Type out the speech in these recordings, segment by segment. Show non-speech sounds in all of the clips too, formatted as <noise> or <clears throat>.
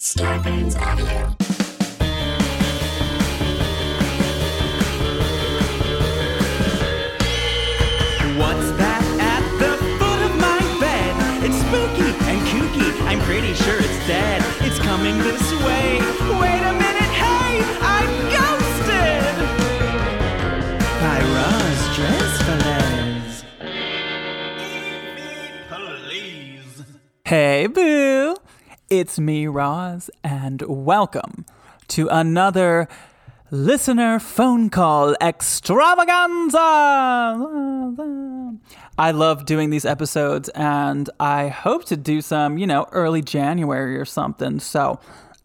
Scarpins Avenue. What's that at the foot of my bed? It's spooky and kooky. I'm pretty sure it's dead. It's coming this way. Wait a minute, hey, I'm ghosted. By Roz Dresfeles. Please. Hey, boo. It's me, Roz, and welcome to another listener phone call extravaganza. I love doing these episodes, and I hope to do some, you know, early January or something. So,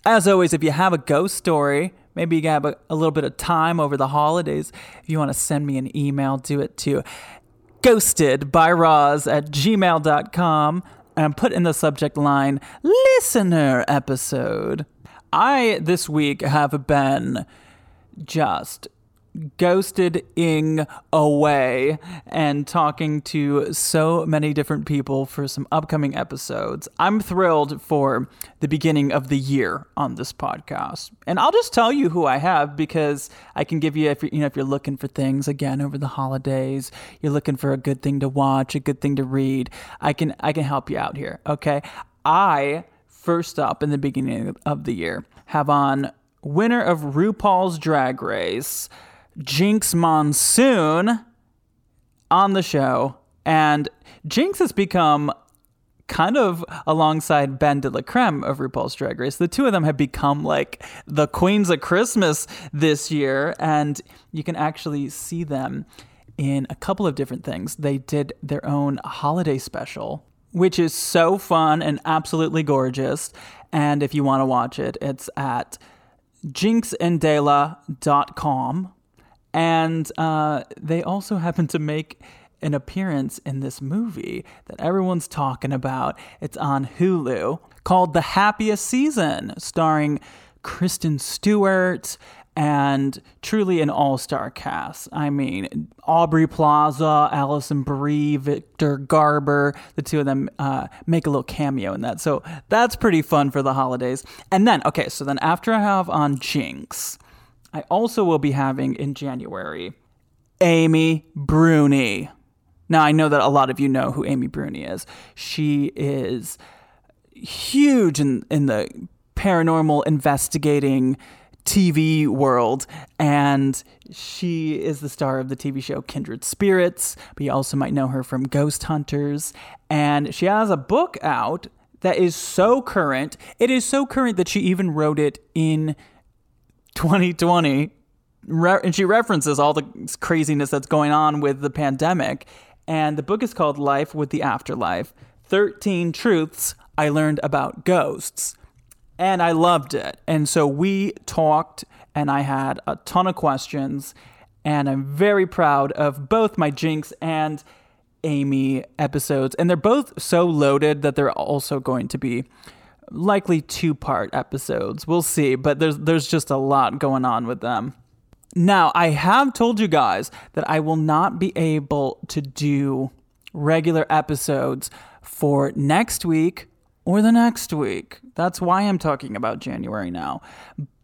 as always, if you have a ghost story, maybe you have a, a little bit of time over the holidays, if you want to send me an email, do it to ghosted by Roz at gmail.com and put in the subject line listener episode. I this week have been just ghosted ing away and talking to so many different people for some upcoming episodes. I'm thrilled for the beginning of the year on this podcast. And I'll just tell you who I have because I can give you if you're, you know if you're looking for things again over the holidays, you're looking for a good thing to watch, a good thing to read, I can I can help you out here, okay? I first up in the beginning of the year have on winner of RuPaul's Drag Race, Jinkx Monsoon, on the show. And Jinkx has become kind of alongside BenDeLaCreme of RuPaul's Drag Race. The two of them have become like the queens of Christmas this year. And you can actually see them in a couple of different things. They did their own holiday special, which is so fun and absolutely gorgeous. And if you want to watch it, it's at jinxandela.com. And uh, they also happen to make an appearance in this movie that everyone's talking about. It's on Hulu called The Happiest Season, starring Kristen Stewart and truly an all-star cast. I mean, Aubrey Plaza, Alison Brie, Victor Garber, the two of them uh, make a little cameo in that. So that's pretty fun for the holidays. And then, okay, so then after I have on Jinkx, I also will be having in January Amy Bruni. Now, I know that a lot of you know who Amy Bruni is. She is huge in, in the paranormal investigating TV world, and she is the star of the TV show Kindred Spirits. But you also might know her from Ghost Hunters, and she has a book out that is so current. It is so current that she even wrote it in 2020, re- and she references all the craziness that's going on with the pandemic. And the book is called Life with the Afterlife 13 Truths I Learned About Ghosts and I loved it. And so we talked, and I had a ton of questions, and I'm very proud of both my Jinkx and Amy episodes. And they're both so loaded that they're also going to be likely two part episodes. We'll see, but there's there's just a lot going on with them. Now, I have told you guys that I will not be able to do regular episodes for next week or the next week. That's why I'm talking about January now.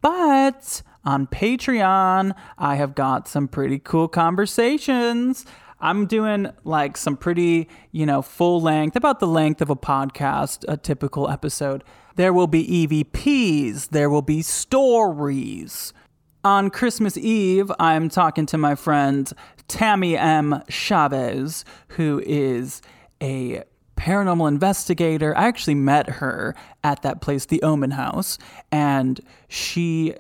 But on Patreon, I have got some pretty cool conversations. I'm doing like some pretty, you know, full length, about the length of a podcast, a typical episode. There will be EVPs, there will be stories. On Christmas Eve, I'm talking to my friend Tammy M. Chavez, who is a paranormal investigator. I actually met her at that place, the Omen House, and she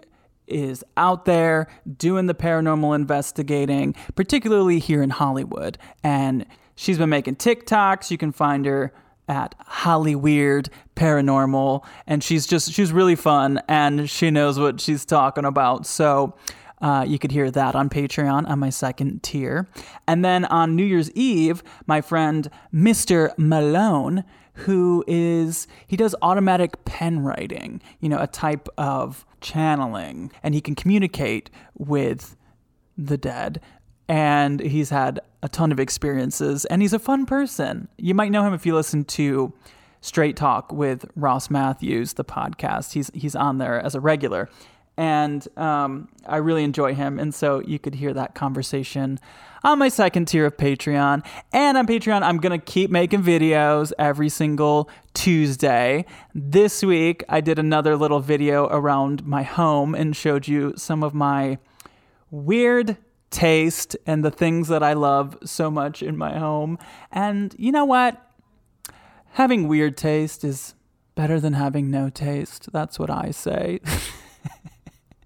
is out there doing the paranormal investigating, particularly here in Hollywood. And she's been making TikToks. You can find her at Holly Weird Paranormal, and she's just she's really fun and she knows what she's talking about. So uh, you could hear that on Patreon on my second tier. And then on New Year's Eve, my friend Mr. Malone, who is, he does automatic pen writing, you know, a type of channeling, and he can communicate with the dead. And he's had a ton of experiences, and he's a fun person. You might know him if you listen to Straight Talk with Ross Mathews, the podcast. He's he's on there as a regular, and um, I really enjoy him. And so you could hear that conversation on my second tier of Patreon. And on Patreon, I'm gonna keep making videos every single Tuesday. This week, I did another little video around my home and showed you some of my weird taste and the things that I love so much in my home. And you know what? Having weird taste is better than having no taste. That's what I say. <laughs>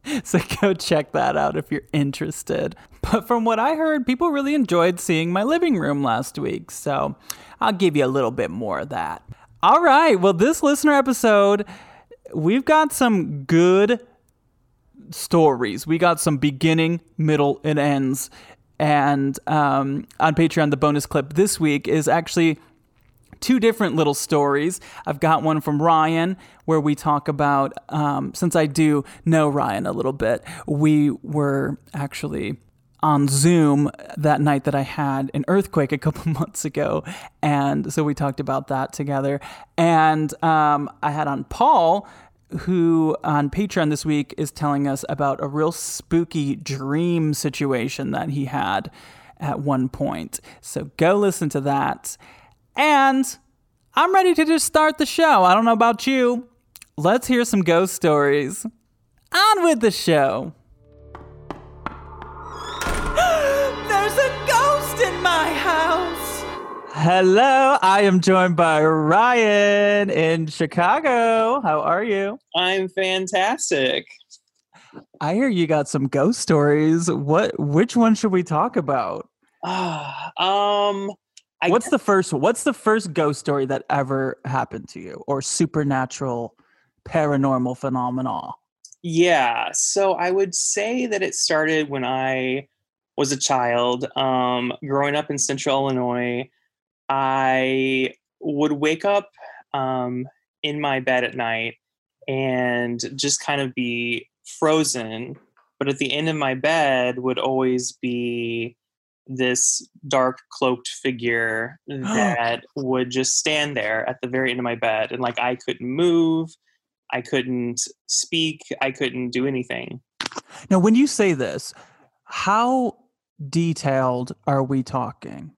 <laughs> so go check that out if you're interested. But from what I heard, people really enjoyed seeing my living room last week. So I'll give you a little bit more of that. All right. Well, this listener episode, we've got some good stories. We got some beginning, middle, and ends. And um, on Patreon, the bonus clip this week is actually two different little stories. I've got one from Ryan where we talk about, um, since I do know Ryan a little bit, we were actually on Zoom that night that I had an earthquake a couple <laughs> months ago. And so we talked about that together. And um, I had on Paul who on Patreon this week is telling us about a real spooky dream situation that he had at one point. So go listen to that. And I'm ready to just start the show. I don't know about you. Let's hear some ghost stories. On with the show. <gasps> There's a ghost in my house. Hello, I am joined by Ryan in Chicago. How are you? I'm fantastic. I hear you got some ghost stories. What which one should we talk about? Ah, <sighs> um I what's the first what's the first ghost story that ever happened to you or supernatural paranormal phenomena? Yeah, so I would say that it started when I was a child, um, growing up in central Illinois. I would wake up um, in my bed at night and just kind of be frozen. But at the end of my bed would always be this dark cloaked figure oh. that would just stand there at the very end of my bed. And like I couldn't move, I couldn't speak, I couldn't do anything. Now, when you say this, how detailed are we talking?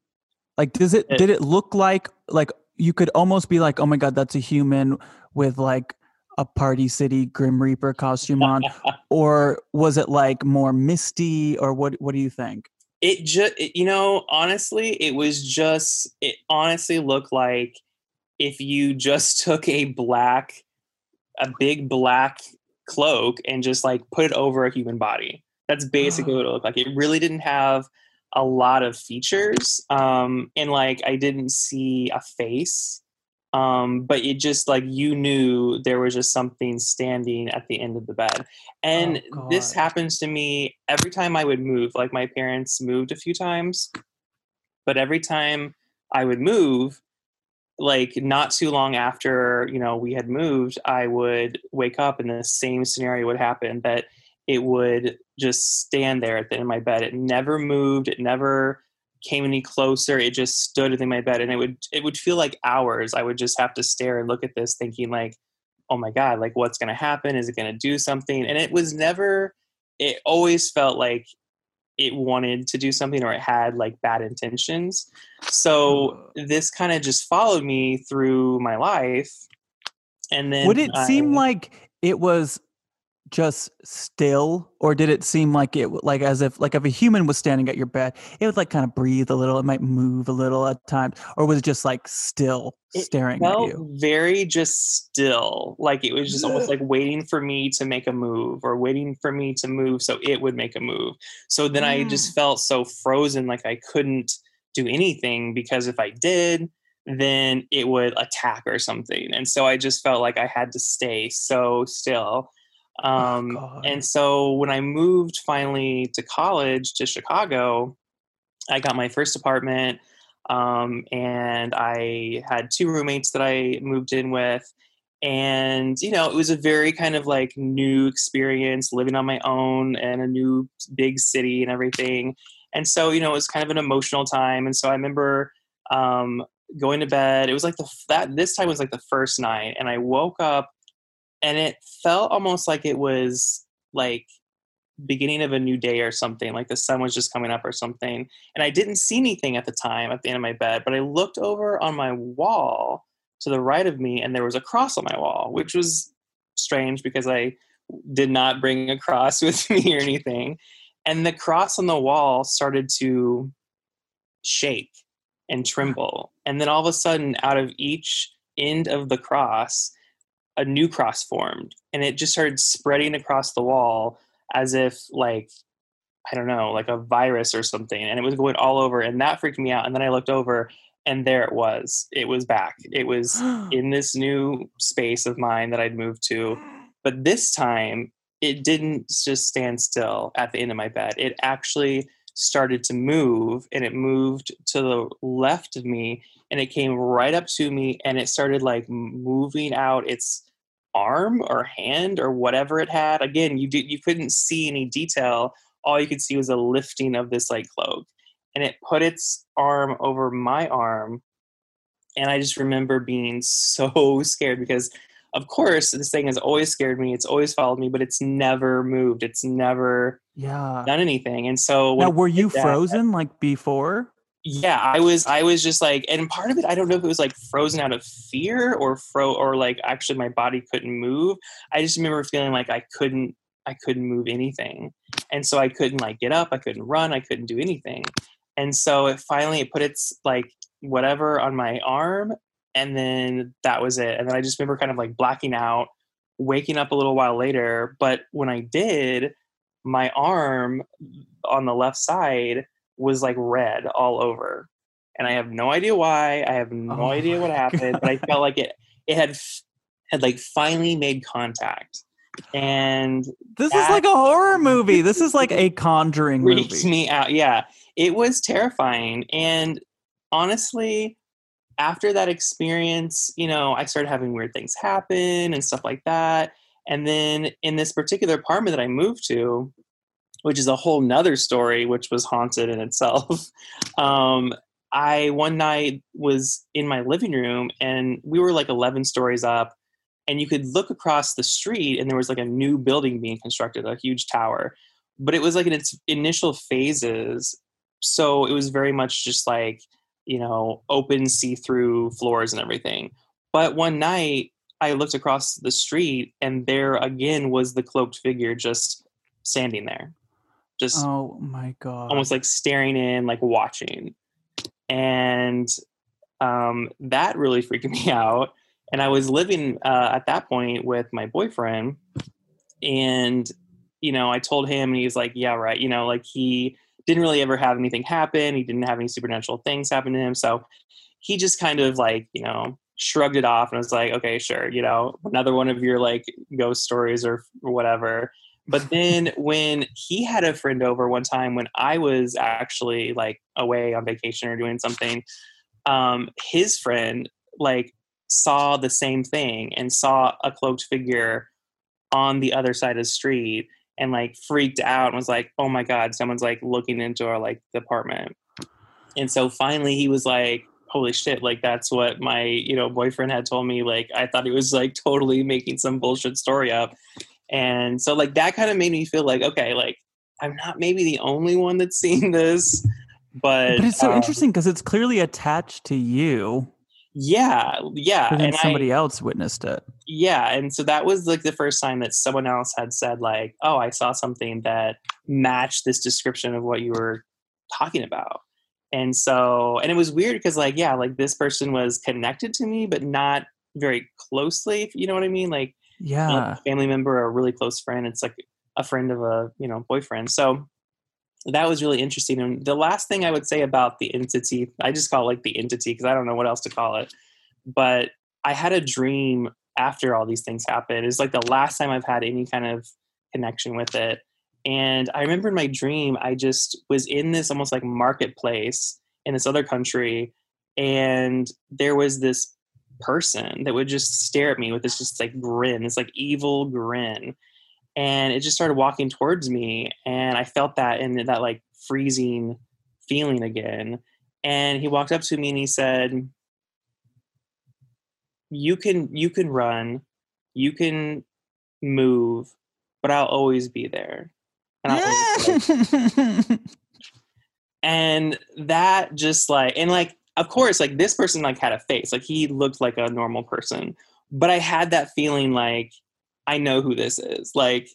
Like, does it, It- did it look like like you could almost be like, oh my god, that's a human with like a Party City Grim Reaper costume on, <laughs> or was it like more misty, or what? What do you think? It just you know honestly it was just it honestly looked like if you just <laughs> took a black a big black cloak and just like put it over a human body. That's basically what it looked like. It really didn't have a lot of features um and like i didn't see a face um but it just like you knew there was just something standing at the end of the bed. And Oh, this happens to me every time i would move like my parents moved a few times but every time i would move like not too long after you know we had moved i would wake up and the same scenario would happen that it would just stand there at the end of my bed. It never moved it never came any closer it just stood in my bed and it would it would feel like hours i would just have to stare and look at this thinking like oh my god like what's going to happen? Is it going to do something? And it was never it always felt like it wanted to do something or it had like bad intentions. So this kind of just followed me through my life and then Would it seem like it was just still, or did it seem like it like as if like if a human was standing at your bed, it would like kind of breathe a little, it might move a little at times, or was it just like still It staring at felt you? very just still like it was just almost like waiting for me to make a move or waiting for me to move so it would make a move so then i Mm. just felt so frozen like i couldn't do anything because if i did then it would attack or something and so i just felt like i had to stay so still um, Oh, and so when i moved finally to college to chicago i got my first apartment um, and I had two roommates that I moved in with. And, you know, it was a very kind of like new experience living on my own and a new big city and everything. And so, you know, it was kind of an emotional time. And so I remember um, going to bed. It was like the that this time was like the first night, and I woke up, and it felt almost like it was like beginning of a new day or something like the sun was just coming up or something and i didn't see anything at the time at the end of my bed but i looked over on my wall to the right of me and there was a cross on my wall which was strange because i did not bring a cross <laughs> with me or anything and the cross on the wall started to shake and tremble and then all of a sudden out of each end of the cross a new cross formed and it just started spreading across the wall as if like I don't know, like a virus or something, and it was going all over, and that freaked me out. And then I looked over, and there it was. It was back. It was <gasps> in this new space of mine that I'd moved to, but this time it didn't just stand still at the end of my bed. It actually started to move, and it moved to the left of me, and it came right up to me, and it started like moving out its arm or hand or whatever it had. Again, you did you couldn't see any detail. All you could see was a lifting of this like cloak. And it put its arm over my arm. And I just remember being <laughs> so scared because of course this thing has always scared me. It's always followed me, but it's never moved. It's never Yeah. done anything. And so Now, were you did that- frozen like before? Yeah i was i was just like and part of it i don't know if it was like frozen out of fear or fro or like actually my body couldn't move. I just remember feeling like i couldn't i couldn't move anything. And so i couldn't like get up i couldn't run i couldn't do anything. And so it finally it put its like whatever on my arm and then that was it. And then i just remember kind of like blacking out waking up a little while later. But when i did my arm on the left side was like red all over and i have no idea why i have no Oh idea what happened but i felt like it it had had like finally made contact and This is like a horror movie. This is like a <laughs> conjuring freaked movie. me out yeah it was terrifying and honestly after that experience you know i started having weird things happen and stuff like that and then in this particular apartment that i moved to which is a whole nother story which was haunted in itself. <laughs> Um, i one night was in my living room and we were like 11 stories up and you could look across the street and there was like a new building being constructed a huge tower. But it was like in its initial phases so it was very much just like you know open see-through floors and everything. But one night i looked across the street and there again was the cloaked figure just standing there just Oh my god. almost like staring in like watching. And um, that really freaked <laughs> me out. And i was living uh, at that point with my boyfriend and you know i told him and he was like yeah right you know like he didn't really ever have anything happen. He didn't have any supernatural things happen to him. So he just kind of like you know shrugged it off and was like okay sure you know another one of your like ghost stories or whatever but then when he had a friend over one time when I was actually like away on vacation or doing something, um, his friend like saw the same thing and saw a cloaked figure on the other side of the street and like freaked out and was like, "Oh my god, someone's like looking into our like apartment." And so finally he was like, "Holy shit, like that's what my, you know, boyfriend had told me like I thought he was like totally making some bullshit story up." And so like that kind of made me feel like, okay, like I'm not maybe the only one that's seen this, but but it's so um, interesting because it's clearly attached to you, Yeah, yeah, and I, somebody else witnessed it. yeah and so that was like the first time that someone else had said like oh i saw something that matched this description of what you were talking about. And so and it was weird because like yeah like this person was connected to me but not very closely if you know what i mean? Like Yeah. a family member or a really close friend it's like a friend of a you know boyfriend. So that was really interesting. And the last thing i would say about the entity i just call it like the entity because i don't know what else to call it. But i had a dream after all these things happened. It's like the last time i've had any kind of connection with it. And i remember in my dream i just was in this almost like marketplace in this other country and there was this person that would just stare at me with this just like grin this like evil grin and it just started walking towards me and i felt that in that like freezing feeling again and he walked up to me and he said you can you can run, you can move, but I'll always be there. And, I'll always be there." and that just like and like of course like this person like had a face like he looked like a normal person but i had that feeling like i know who this is like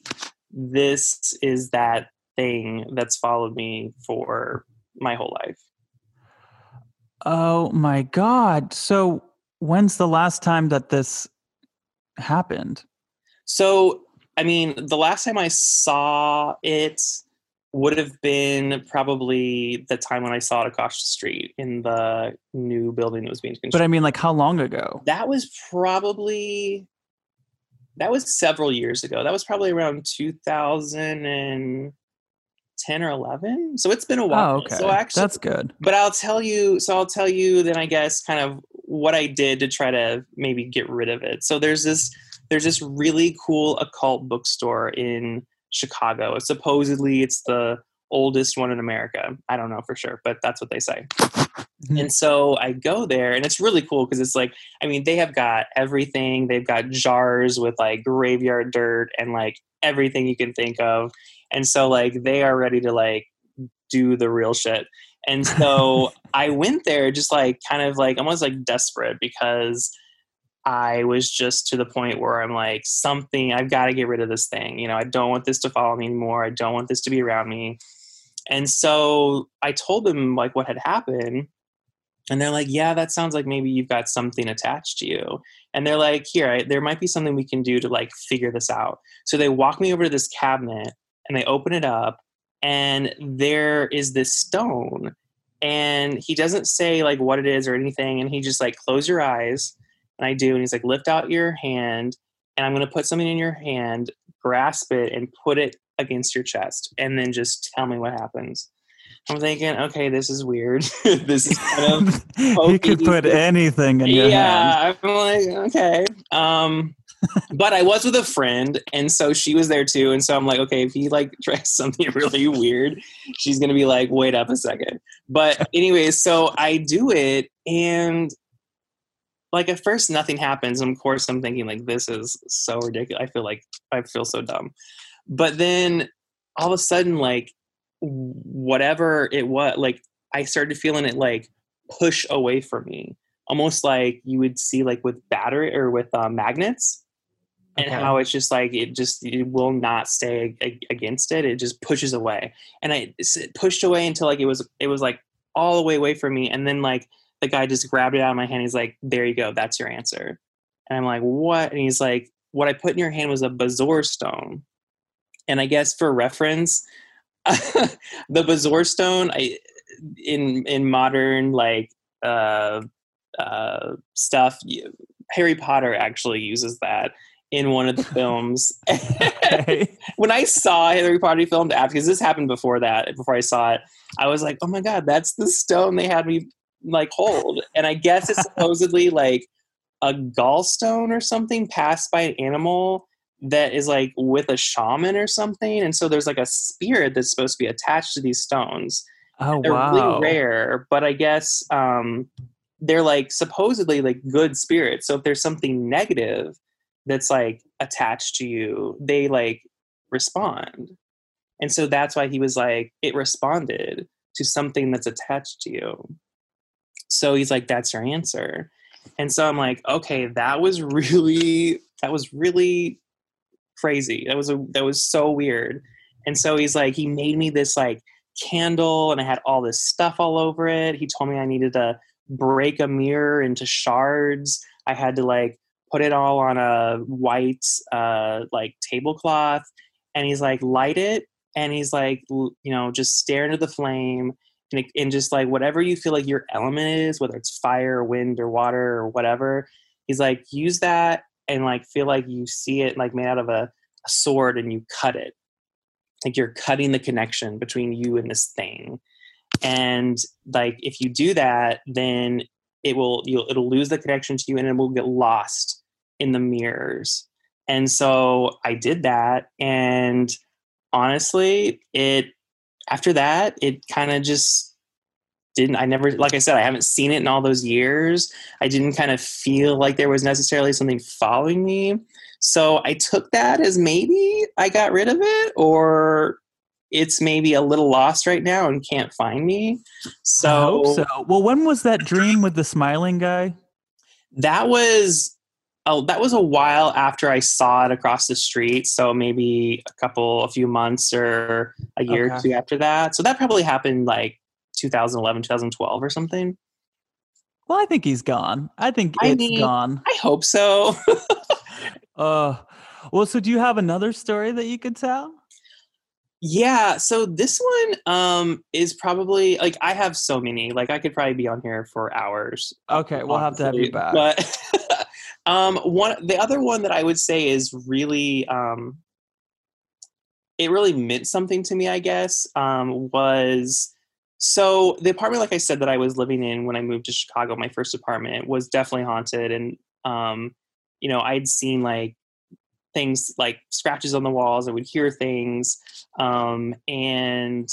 this is that thing that's followed me for my whole life oh my god. So when's the last time that this happened? So, I mean, the last time I saw it would have been probably the time when I saw it across the street in the new building that was being constructed. But I mean like how long ago? that was probably that was several years ago. That was probably around 2010 or 11. So it's been a while. Oh, okay. So actually, That's good. but I'll tell you. So I'll tell you then. I guess kind of what I did to try to maybe get rid of it. So there's this there's this really cool occult bookstore in Chicago. Supposedly it's the oldest one in America. I don't know for sure, but that's what they say. Mhm. And so I go there and it's really cool because it's like, I mean, they have got everything. They've got jars with like graveyard dirt and like everything you can think of. And so like they are ready to like do the real shit. And so <laughs> I went there just like kind of like almost like desperate because I was just to the point where I'm like, something, I've got to get rid of this thing. You know, I don't want this to follow me anymore. I don't want this to be around me. And so I told them like what had happened. And they're like, yeah, that sounds like maybe you've got something attached to you. And they're like, here, I, there might be something we can do to like figure this out. So they walk me over to this cabinet and they open it up and there is this stone and he doesn't say like what it is or anything and he just like close your eyes and i do and he's like lift out your hand and i'm going to put something in your hand grasp it and put it against your chest and then just tell me what happens. I'm thinking okay this is weird. <laughs> This is kind of <laughs> you could put anything in your hand. yeah i'm like okay. Um but i was with a friend and so she was there too and so i'm like okay if he like <laughs> tries something really weird she's gonna be like wait up a second. But anyways so i do it and like at first nothing happens and of course i'm thinking like this is so ridiculous. I feel like i feel so dumb. But then all of a sudden like whatever it was like i started feeling it like push away from me. Almost like you would see like with battery or with uh, magnets and Okay. how it's just like it just it will not stay ag- against it. It just pushes away. And i it pushed away until like it was it was like all the way away from me. And then like the guy just grabbed it out of my hand. He's like there you go. That's your answer. And i'm like what? And he's like what i put in your hand was a bezoar stone. And i guess for reference <laughs> the bezoar stone I, in in modern like uh uh stuff harry potter actually uses that in one of the <laughs> films. <laughs> When I saw Harry Potter filmed after, because this happened before that, before I saw it, I was like, oh my god, that's the stone they had me like hold. And I guess it's <laughs> supposedly like a gallstone or something passed by an animal that is like with a shaman or something. And so there's like a spirit that's supposed to be attached to these stones. Oh They're wow. really rare, but I guess um, they're like supposedly like good spirits. So if there's something negative that's like attached to you, they like respond. And so that's why he was like, it responded to something that's attached to you. So he's like, that's your answer. And so I'm like, okay, that was really, that was really crazy. That was a, that was so weird. And so he's like, he made me this like candle and I had all this stuff all over it. He told me I needed to break a mirror into shards. I had to like put it all on a white uh like tablecloth and he's like light it and he's like you know just stare into the flame and, just like whatever you feel like your element is whether it's fire wind or water or whatever he's like use that and like feel like you see it like made out of a, a sword and you cut it. Like you're cutting the connection between you and this thing. And like if you do that then it will you'll it'll lose the connection to you and it will get lost in the mirrors. And so i did that and honestly it after that it kind of just didn't I never like I said I haven't seen it in all those years. I didn't kind of feel like there was necessarily something following me. So I took that as maybe I got rid of it or it's maybe a little lost right now and can't find me. So, so. Well, when was that dream with the smiling guy? that was oh that was a while after I saw it across the street. So maybe a couple a few months or a year or two after that. So that probably happened like 2011, 2012 or something. Well, I think he's gone. I think I it's mean- gone. I hope so. <laughs> Uh, well, so do you have another story that you could tell? Yeah, so this one um is probably like I have so many. Like I could probably be on here for hours. Okay, we'll have to have you back. But <laughs> um one the other one that I would say is really um it really meant something to me, I guess, um was so the apartment like I said that I was living in when I moved to Chicago, my first apartment was definitely haunted and um you know, I'd seen like things like scratches on the walls. I would hear things. Um, and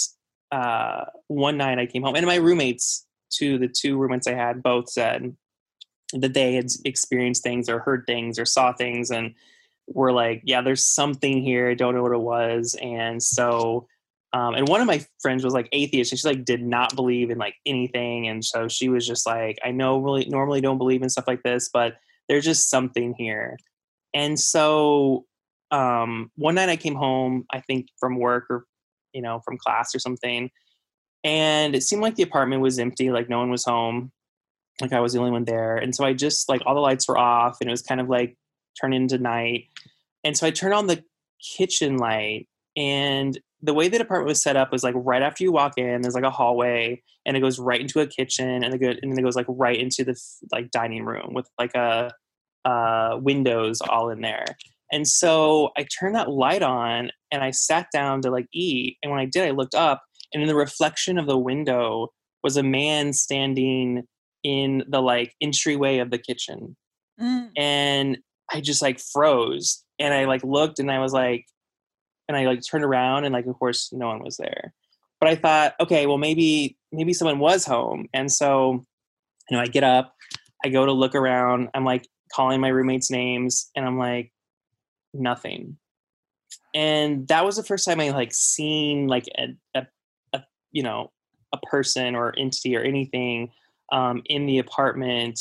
uh, one night I came home, and my roommates, two the two roommates I had, both said that they had experienced things or heard things or saw things, and were like, "Yeah, there's something here. I don't know what it was." And so, um, and one of my friends was like atheist, and she like did not believe in like anything, and so she was just like, "I know, really, normally don't believe in stuff like this, but there's just something here." And so um, one night I came home, I think from work or, you know, from class or something. And it seemed like the apartment was empty, like no one was home. Like I was the only one there. And so I just, like, all the lights were off and it was kind of like turned into night. And so I turned on the kitchen light. And the way the apartment was set up was like right after you walk in, there's like a hallway and it goes right into a kitchen and, it and then it goes like right into the like dining room with like a, uh, windows all in there. And so I turned that light on and I sat down to like eat. And when I did, I looked up and in the reflection of the window was a man standing in the like entryway of the kitchen. Mm. And I just like froze and I like looked and I was like, and I like turned around and like, of course, no one was there. But I thought, okay, well, maybe, maybe someone was home. And so, you know, I get up, I go to look around. I'm like calling my roommates' names and I'm like, nothing. And that was the first time I like seen like a, a, a you know a person or entity or anything um, in the apartment.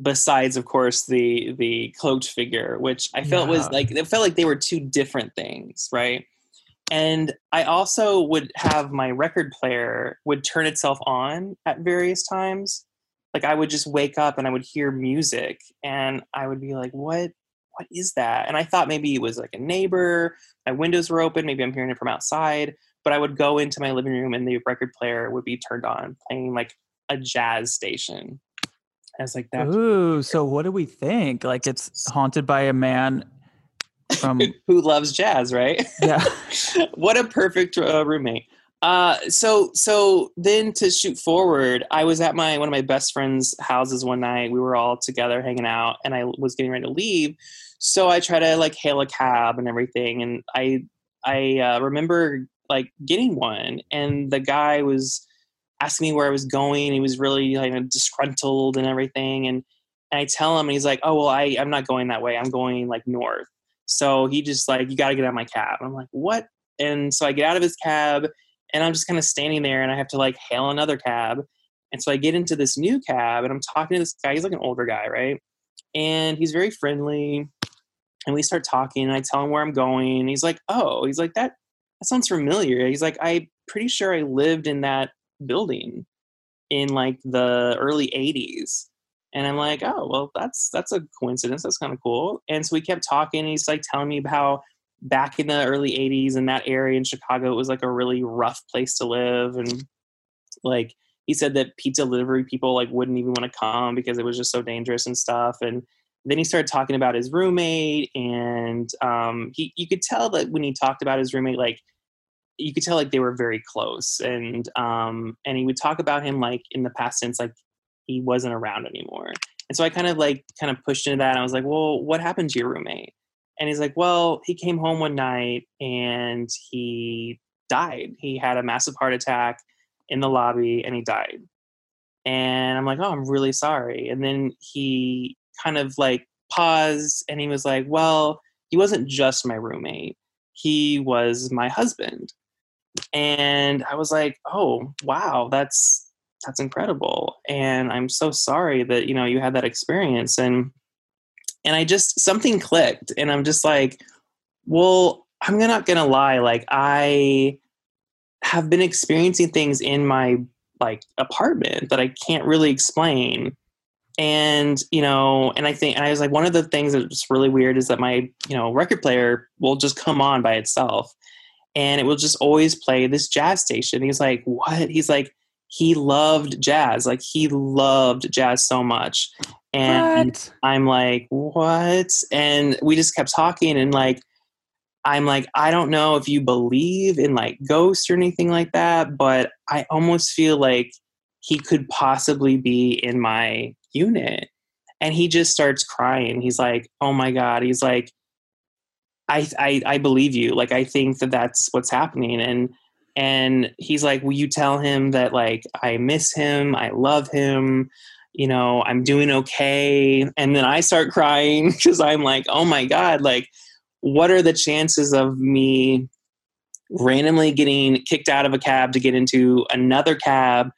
Besides, of course, the the cloaked figure, which I felt was like it felt like they were two different things, right? And I also would have my record player would turn itself on at various times. Like I would just wake up and I would hear music, and I would be like, "What what is that? And I thought maybe it was like a neighbor. My windows were open. Maybe I'm hearing it from outside. But I would go into my living room and the record player would be turned on, playing like a jazz station. I was like, that. Ooh, so what do we think? Like it's haunted by a man from <laughs> Who loves jazz, right? yeah. <laughs> what a perfect uh, roommate. Uh, so so then to shoot forward, I was at my one of my best friends' houses one night. We were all together hanging out, and I was getting ready to leave. So I try to like hail a cab and everything, and I I uh, remember like getting one, and the guy was asking me where I was going. He was really like disgruntled and everything, and and I tell him, and he's like, "Oh well, I I'm not going that way. I'm going like north." So he just like, "You got to get out of my cab." I'm like, "What?" And so I get out of his cab, and I'm just kind of standing there, and I have to like hail another cab. And so I get into this new cab, and I'm talking to this guy. He's like an older guy, right? And he's very friendly. And we start talking, and I tell him where I'm going. And he's like, "Oh," he's like, "That that sounds familiar." He's like, "I'm pretty sure I lived in that building in like the early 80s." And I'm like, "Oh, well, that's that's a coincidence. That's kind of cool." And so we kept talking. And he's like telling me how back in the early 80s in that area in Chicago, it was like a really rough place to live. And like he said that pizza delivery people like wouldn't even want to come because it was just so dangerous and stuff. And then he started talking about his roommate and um, he, you could tell that when he talked about his roommate, like you could tell like they were very close and um, and he would talk about him like in the past tense, like he wasn't around anymore. And so I kind of like kind of pushed into that. I was like, well, what happened to your roommate? And he's like, well, he came home one night and he died. He had a massive heart attack in the lobby and he died. And I'm like, oh, I'm really sorry. And then he kind of like paused and he was like, well, he wasn't just my roommate, he was my husband. And I was like, oh, wow, that's that's incredible. And I'm so sorry that, you know, you had that experience. And and I just something clicked and I'm just like, well, I'm not gonna lie, like I have been experiencing things in my like apartment that I can't really explain. And, you know, and I think, and I was like, one of the things that's really weird is that my, you know, record player will just come on by itself and it will just always play this jazz station. He's like, what? He's like, he loved jazz. Like he loved jazz so much. And What? I'm like, what? And we just kept talking and like, I'm like, I don't know if you believe in like ghosts or anything like that, but I almost feel like he could possibly be in my unit. And he just starts crying. He's like, oh my God. He's like, I, I, I believe you. Like, I think that that's what's happening. And, and he's like, will you tell him that like, I miss him. I love him. You know, I'm doing okay. And then I start crying <laughs> because I'm like, oh my God, like, what are the chances of me randomly getting kicked out of a cab to get into another cab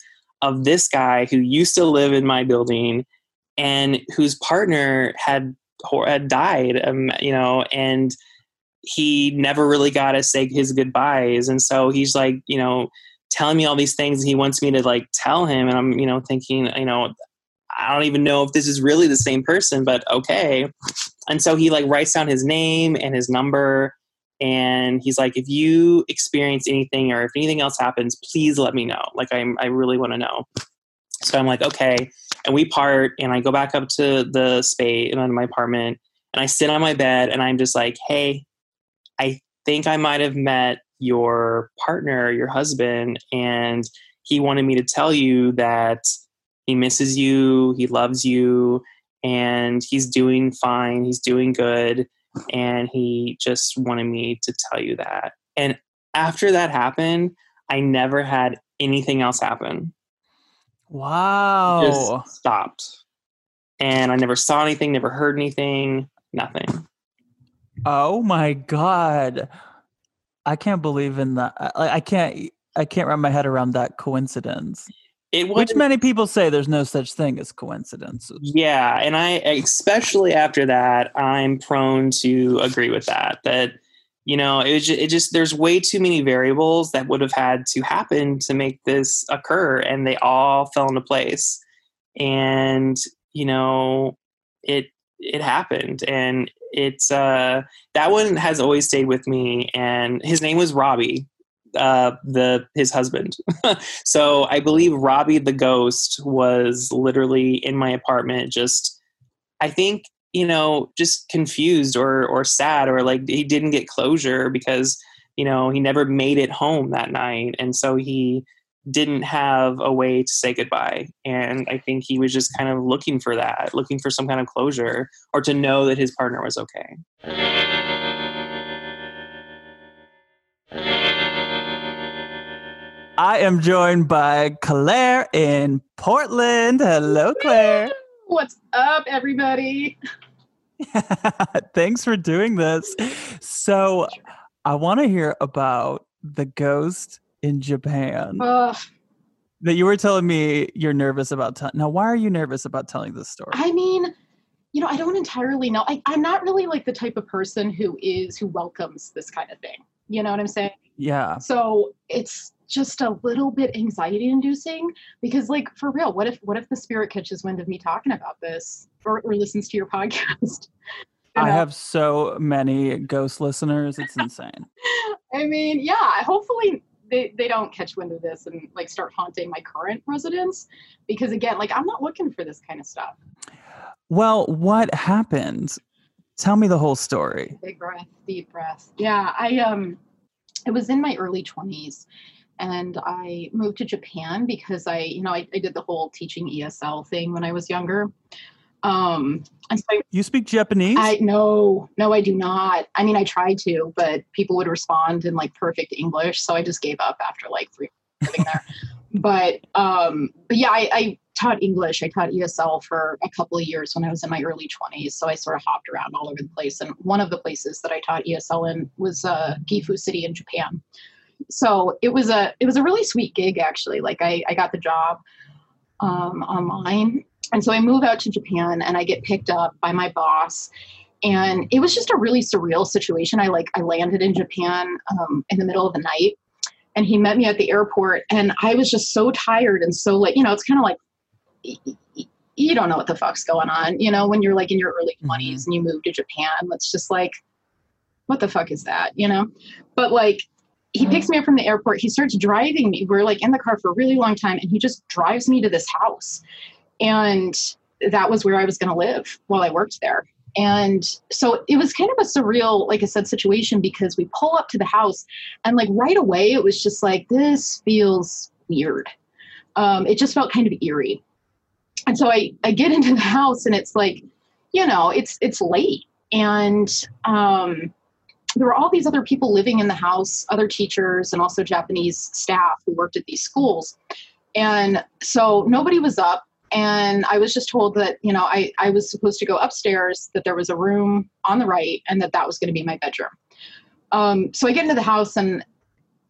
of this guy who used to live in my building and whose partner had had died um, you know and he never really got to say his goodbyes. And so he's like you know telling me all these things he wants me to like tell him. And i'm you know thinking you know i don't even know if this is really the same person but okay. And so he like writes down his name and his number. And he's like if you experience anything or if anything else happens please let me know. Like i'm i really want to know. So i'm like okay. And we part and i go back up to the space in uh, my apartment. And i sit on my bed and i'm just like hey think i might have met your partner your husband and he wanted me to tell you that he misses you he loves you and he's doing fine he's doing good and he just wanted me to tell you that. And after that happened i never had anything else happen. Wow. just stopped. And i never saw anything never heard anything nothing Oh my god. I can't believe in that. I, I can't I can't wrap my head around that coincidence. it was Which many people say there's no such thing as coincidences. Yeah, and I especially after that, I'm prone to agree with that. That you know, it, was ju- it just there's way too many variables that would have had to happen to make this occur, and they all fell into place. And you know, it it happened, and it's uh that one has always stayed with me. And his name was Robbie, uh, the his husband. <laughs> so I believe Robbie the ghost was literally in my apartment, just I think you know just confused or or sad or like he didn't get closure because you know he never made it home that night, and so he didn't have a way to say goodbye and i think he was just kind of looking for that looking for some kind of closure or to know that his partner was okay I am joined by Claire in Portland. Hello, Claire. What's up, everybody? <laughs> Thanks for doing this. So, I want to hear about the ghost in Japan Ugh, that you were telling me you're nervous about. T- now, why are you nervous about telling this story? I mean, you know, I don't entirely know. I, I'm not really like the type of person who is who welcomes this kind of thing. You know what I'm saying? yeah. So it's just a little bit anxiety inducing because like for real, what if what if the spirit catches wind of me talking about this or, or listens to your <laughs> podcast? You I have so many ghost listeners. It's insane. <laughs> I mean, yeah, hopefully they, they don't catch wind of this and like start haunting my current residence because again, like I'm not looking for this kind of stuff. Well, what happened? Tell me the whole story. Big breath, deep breath. Yeah, I um it was in my early 20s and I moved to Japan because I, you know, I, I did the whole teaching ESL thing when I was younger. Um and so You speak Japanese? I no, no, I do not. I mean I tried to, but people would respond in like perfect English, so I just gave up after like three <laughs> living there. But um, but yeah, I, I taught English. I taught ESL for a couple of years when I was in my early 20s. So I sort of hopped around all over the place. And one of the places that I taught ESL in was uh, Gifu City in Japan. So it was a it was a really sweet gig actually. Like I, I got the job um, online, and so I move out to Japan and I get picked up by my boss. And it was just a really surreal situation. I like I landed in Japan um, in the middle of the night, and he met me at the airport, and I was just so tired and so like you know it's kind of like you don't know what the fuck's going on, you know, when you're like in your early 20s mm-hmm. and you move to Japan. It's just like, what the fuck is that, you know? But like, he mm-hmm. picks me up from the airport. He starts driving me. We're like in the car for a really long time, and he just drives me to this house. And that was where I was going to live while I worked there. And so it was kind of a surreal, like I said, situation because we pull up to the house, and like right away, it was just like, this feels weird. Um, it just felt kind of eerie and so I, I get into the house and it's like, you know, it's it's late. And um, there were all these other people living in the house, other teachers and also Japanese staff who worked at these schools. And so nobody was up. And I was just told that, you know, I, I was supposed to go upstairs, that there was a room on the right, and that that was going to be my bedroom. Um, so I get into the house and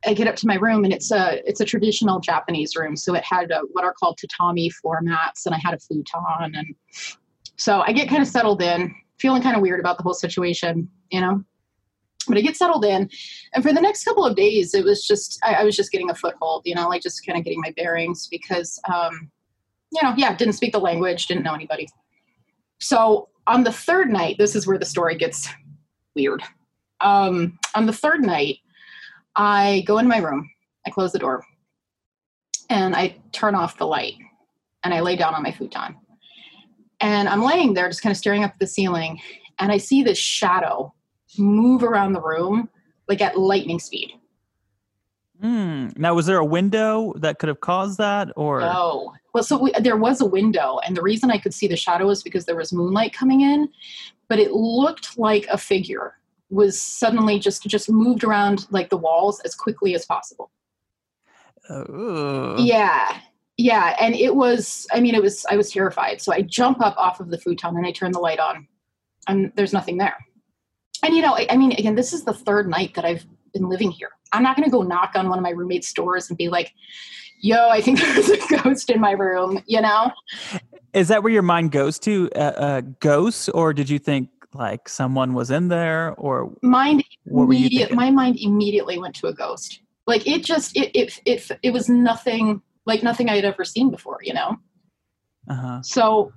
I get up to my room and it's a it's a traditional Japanese room. So it had a, what are called tatami floor mats and I had a futon and so I get kind of settled in, feeling kind of weird about the whole situation, you know. But I get settled in, and for the next couple of days, it was just I, I was just getting a foothold, you know, like just kind of getting my bearings because, um, you know, yeah, didn't speak the language, didn't know anybody. So on the third night, this is where the story gets weird. Um, on the third night, I go in my room, I close the door, and I turn off the light, and I lay down on my futon. And I'm laying there just kind of staring up at the ceiling, and I see this shadow move around the room like at lightning speed. Mm. Now, was there a window that could have caused that, or no? Well, so we, there was a window, and the reason I could see the shadow was because there was moonlight coming in, but it looked like a figure was suddenly just just moved around like the walls as quickly as possible. Uh, yeah. Yeah, and it was I mean it was I was terrified. So I jump up off of the futon and I turn the light on and there's nothing there. And you know, I, I mean again, this is the third night that I've been living here. I'm not going to go knock on one of my roommate's doors and be like, "Yo, I think <laughs> there's a ghost in my room," you know? Is that where your mind goes to? Uh, uh, ghosts, or did you think like someone was in there or mind immediate, my mind immediately went to a ghost like it just it it it, it was nothing like nothing i had ever seen before you know uh-huh. so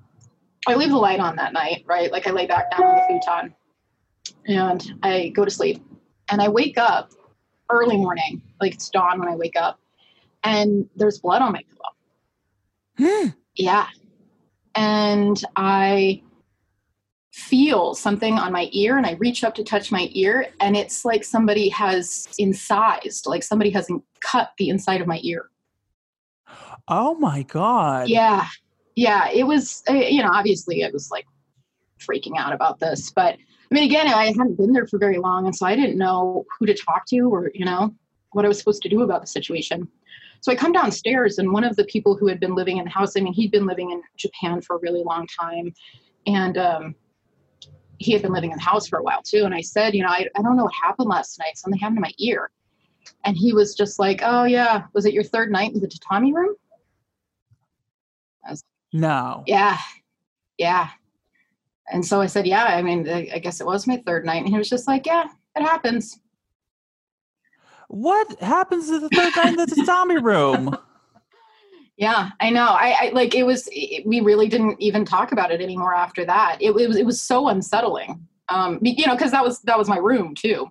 i leave the light on that night right like i lay back down on the futon and i go to sleep and i wake up early morning like it's dawn when i wake up and there's blood on my pillow yeah and i feel something on my ear and I reach up to touch my ear and it's like somebody has incised, like somebody hasn't cut the inside of my ear. Oh my God. Yeah. Yeah. It was, uh, you know, obviously I was like freaking out about this, but I mean, again, I hadn't been there for very long. And so I didn't know who to talk to or, you know, what I was supposed to do about the situation. So I come downstairs and one of the people who had been living in the house, I mean, he'd been living in Japan for a really long time. And, um, he had been living in the house for a while too. And I said, you know, I, I don't know what happened last night. Something happened to my ear. And he was just like, oh, yeah. Was it your third night in the tatami room? I Was, no. Yeah. Yeah. And so I said, yeah, I mean, I guess it was my third night. And he was just like, yeah, it happens. What happens to the third night in the zombie room? <laughs> Yeah, I know. I, I like it was. It, we really didn't even talk about it anymore after that. It, it was. It was so unsettling. Um, you know, because that was that was my room too.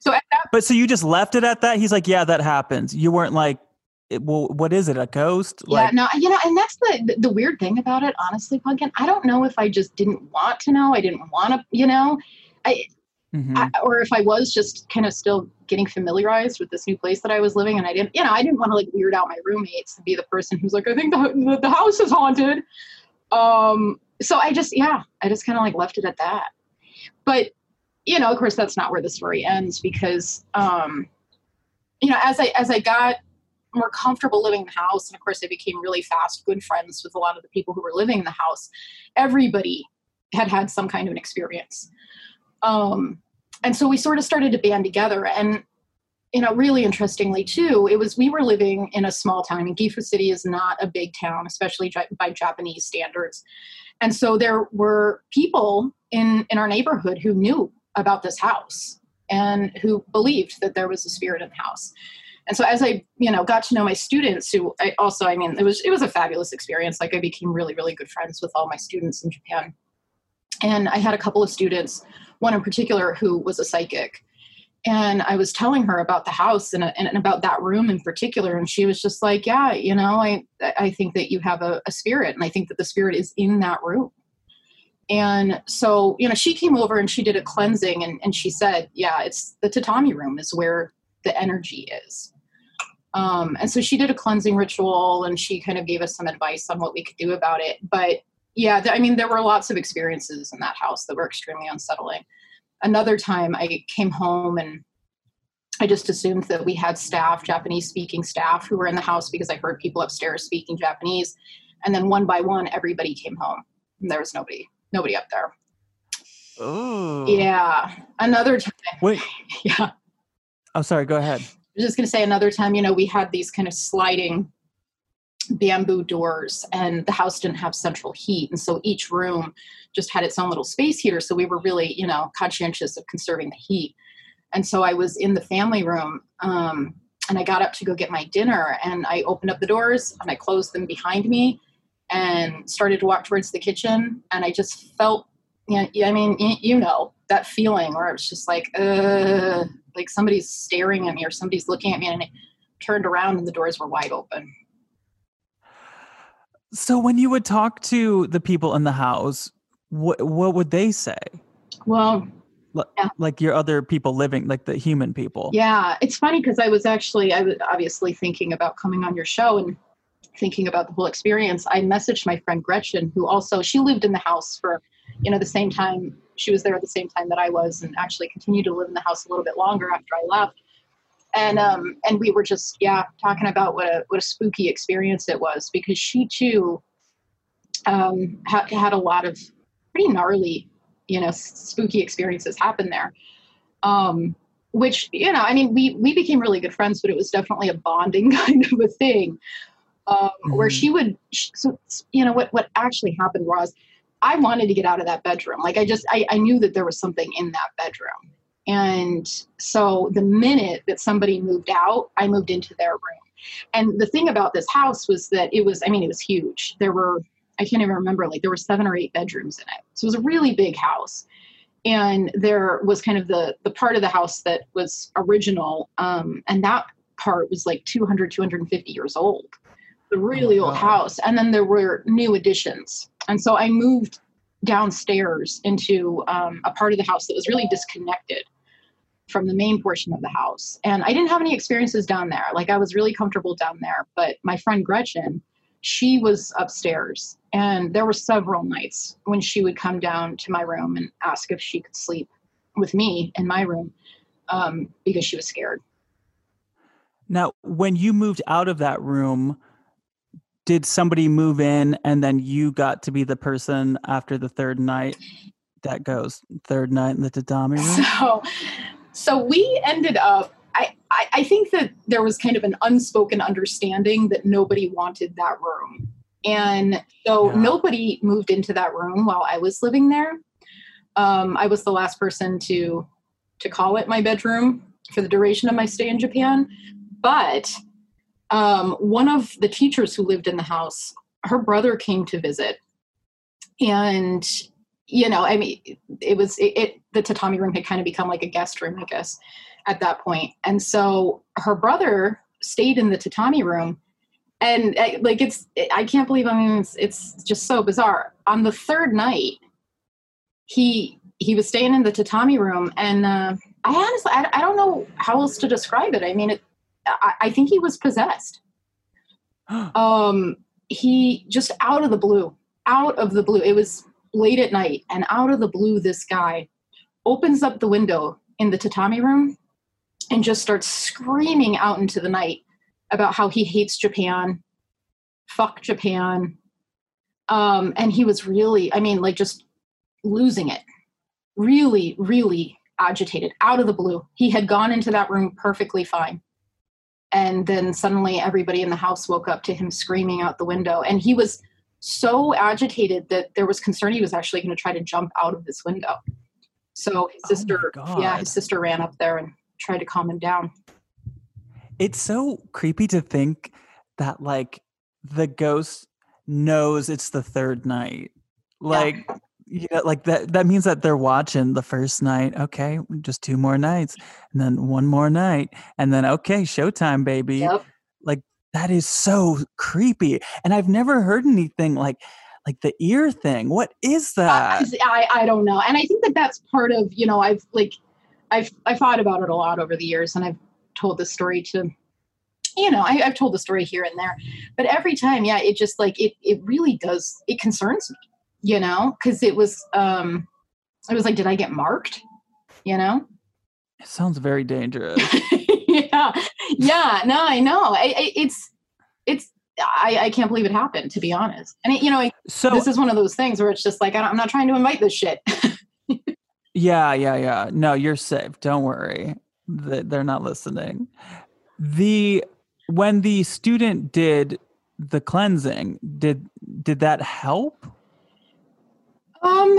So at that. But so you just left it at that? He's like, yeah, that happens. You weren't like, it, well, what is it? A ghost? Yeah, no, you know, and that's the the weird thing about it. Honestly, Pumpkin, I don't know if I just didn't want to know. I didn't want to, you know, I Mm-hmm. I, or if I was just kind of still getting familiarized with this new place that I was living, and I didn't, you know, I didn't want to like weird out my roommates and be the person who's like, I think the the house is haunted. Um, so I just, yeah, I just kind of like left it at that. But you know, of course, that's not where the story ends because, um, you know, as I as I got more comfortable living in the house, and of course, I became really fast good friends with a lot of the people who were living in the house. Everybody had had some kind of an experience. Um, and so we sort of started to band together. And, you know, really interestingly, too, it was we were living in a small town. Mean, Gifu City is not a big town, especially by Japanese standards. And so there were people in, in our neighborhood who knew about this house and who believed that there was a spirit in the house. And so as I, you know, got to know my students who I also, I mean, it was it was a fabulous experience. Like I became really, really good friends with all my students in Japan. And I had a couple of students, one in particular who was a psychic. And I was telling her about the house and, and, about that room in particular. And she was just like, yeah, you know, I, I think that you have a, a spirit and I think that the spirit is in that room. And so, you know, she came over and she did a cleansing and, and she said, yeah, it's the tatami room is where the energy is. Um, and so she did a cleansing ritual and she kind of gave us some advice on what we could do about it. But yeah, th- I mean, there were lots of experiences in that house that were extremely unsettling. Another time I came home and I just assumed that we had staff, Japanese speaking staff, who were in the house because I heard people upstairs speaking Japanese. And then one by one, everybody came home. And there was nobody, nobody up there. Oh. Yeah. Another time. Wait. <laughs> Yeah. Oh, sorry. Go ahead. I was just going to say another time, you know, we had these kind of sliding bamboo doors and the house didn't have central heat. And so each room just had its own little space heater. So we were really, you know, conscientious of conserving the heat. And so I was in the family room um, and I got up to go get my dinner and I opened up the doors and I closed them behind me and started to walk towards the kitchen. And I just felt, you know, I mean, you know, that feeling where it was just like, uh, like somebody's staring at me or somebody's looking at me and I turned around and the doors were wide open. So when you would talk to the people in the house, what what would they say? Well, yeah. like your other people living, like the human people. Yeah, it's funny because I was actually I was obviously thinking about coming on your show and thinking about the whole experience. I messaged my friend Gretchen, who also she lived in the house for, you know, the same time she was there at the same time that I was, and actually continued to live in the house a little bit longer after I left and um and we were just yeah talking about what a what a spooky experience it was because she too um ha- had a lot of pretty gnarly you know spooky experiences happen there um which you know i mean we we became really good friends but it was definitely a bonding <laughs> kind of a thing um mm-hmm. where she would so you know what what actually happened was i wanted to get out of that bedroom like i just i, I knew that there was something in that bedroom and so the minute that somebody moved out, I moved into their room. And the thing about this house was that it was, I mean, it was huge. There were, I can't even remember, like there were seven or eight bedrooms in it. So it was a really big house. And there was kind of the the part of the house that was original. Um, and that part was like 200, 250 years old. The really oh old house. And then there were new additions. And so I moved downstairs into um, a part of the house that was really disconnected from the main portion of the house. And I didn't have any experiences down there. Like I was really comfortable down there. But my friend Gretchen, she was upstairs. And there were several nights when she would come down to my room and ask if she could sleep with me in my room um, because she was scared. Now, when you moved out of that room, did somebody move in and then you got to be the person after the third night that goes third night in the tatami room? So so we ended up I, I, I think that there was kind of an unspoken understanding that nobody wanted that room. And so yeah. nobody moved into that room while I was living there. Um, I was the last person to to call it my bedroom for the duration of my stay in Japan. But um, one of the teachers who lived in the house, her brother came to visit, and you know, I mean, it was it, it, the tatami room had kind of become like a guest room, I guess, at that point. And so her brother stayed in the tatami room, and eh, like it's I can't believe I mean it's it's just so bizarre. On the third night, he he was staying in the tatami room, and uh, I honestly I, I don't know how else to describe it. I mean, it, I, I think he was possessed. <gasps> um, he just out of the blue, out of the blue. It was late at night, and out of the blue, this guy opens up the window in the tatami room and just starts screaming out into the night about how he hates Japan, fuck Japan. Um, and he was really, I mean, like just losing it, really, really agitated out of the blue. He had gone into that room perfectly fine. And then suddenly everybody in the house woke up to him screaming out the window. And he was so agitated that there was concern he was actually going to try to jump out of this window. So his Oh sister, yeah, his sister ran up there and tried to calm him down. It's so creepy to think that like the ghost knows it's the third night. Like yeah, like that that means that they're watching the first night. Okay, just two more nights. And then one more night. And then okay, showtime, baby. Yep. That is so creepy. And I've never heard anything like like the ear thing. What is that? I, I don't know. And I think that that's part of, you know, I've like, I've, I've thought about it a lot over the years and I've told this story to, you know, I, I've told the story here and there, but every time, yeah, it just like, it, it really does, it concerns me, you know, cause it was, um, it was like, did I get marked? You know? It sounds very dangerous. <laughs> yeah. Yeah. No, I know. I, I, it's, it's, I, I can't believe it happened, to be honest. And it, you know, I, So this is one of those things where it's just like I don't, I'm not trying to invite this shit. <laughs> Yeah, yeah, yeah. No, you're safe. Don't worry. They're not listening. The when the student did the cleansing, did did that help? Um,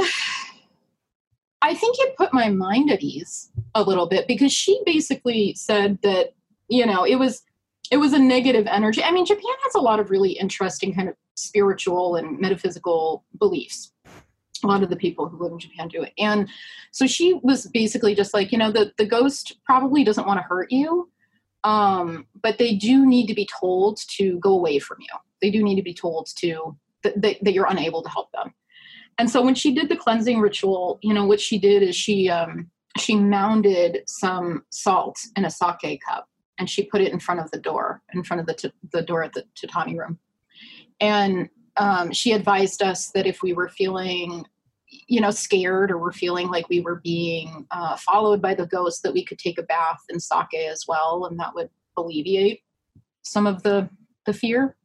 I think it put my mind at ease a little bit because she basically said that you know it was it was a negative energy. I mean, Japan has a lot of really interesting kind of spiritual and metaphysical beliefs. A lot of the people who live in Japan do it, and so she was basically just like, you know, the the ghost probably doesn't want to hurt you, um, but they do need to be told to go away from you. They do need to be told to that, that, that you're unable to help them. And so when she did the cleansing ritual, you know, what she did is she um, she mounded some salt in a sake cup and she put it in front of the door, in front of the t- the door at the tatami room. And um, she advised us that if we were feeling, you know, scared or we're feeling like we were being uh, followed by the ghost, that we could take a bath in sake as well, and that would alleviate some of the the fear.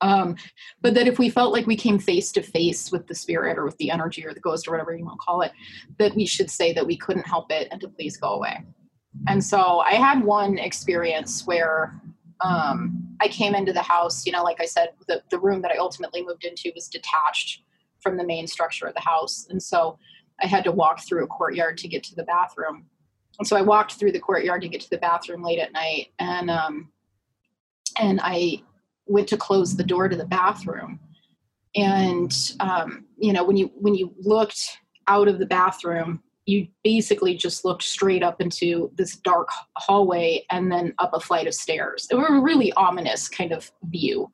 Um, but that if we felt like we came face to face with the spirit or with the energy or the ghost or whatever you want to call it, that we should say that we couldn't help it and to please go away. And so I had one experience where um, I came into the house, you know, like I said, the, the room that I ultimately moved into was detached from the main structure of the house. And so I had to walk through a courtyard to get to the bathroom. And so I walked through the courtyard to get to the bathroom late at night. And, um, and I went to close the door to the bathroom. And, um, you know, when you, when you looked out of the bathroom, you basically just looked straight up into this dark hallway and then up a flight of stairs. It was a really ominous kind of view.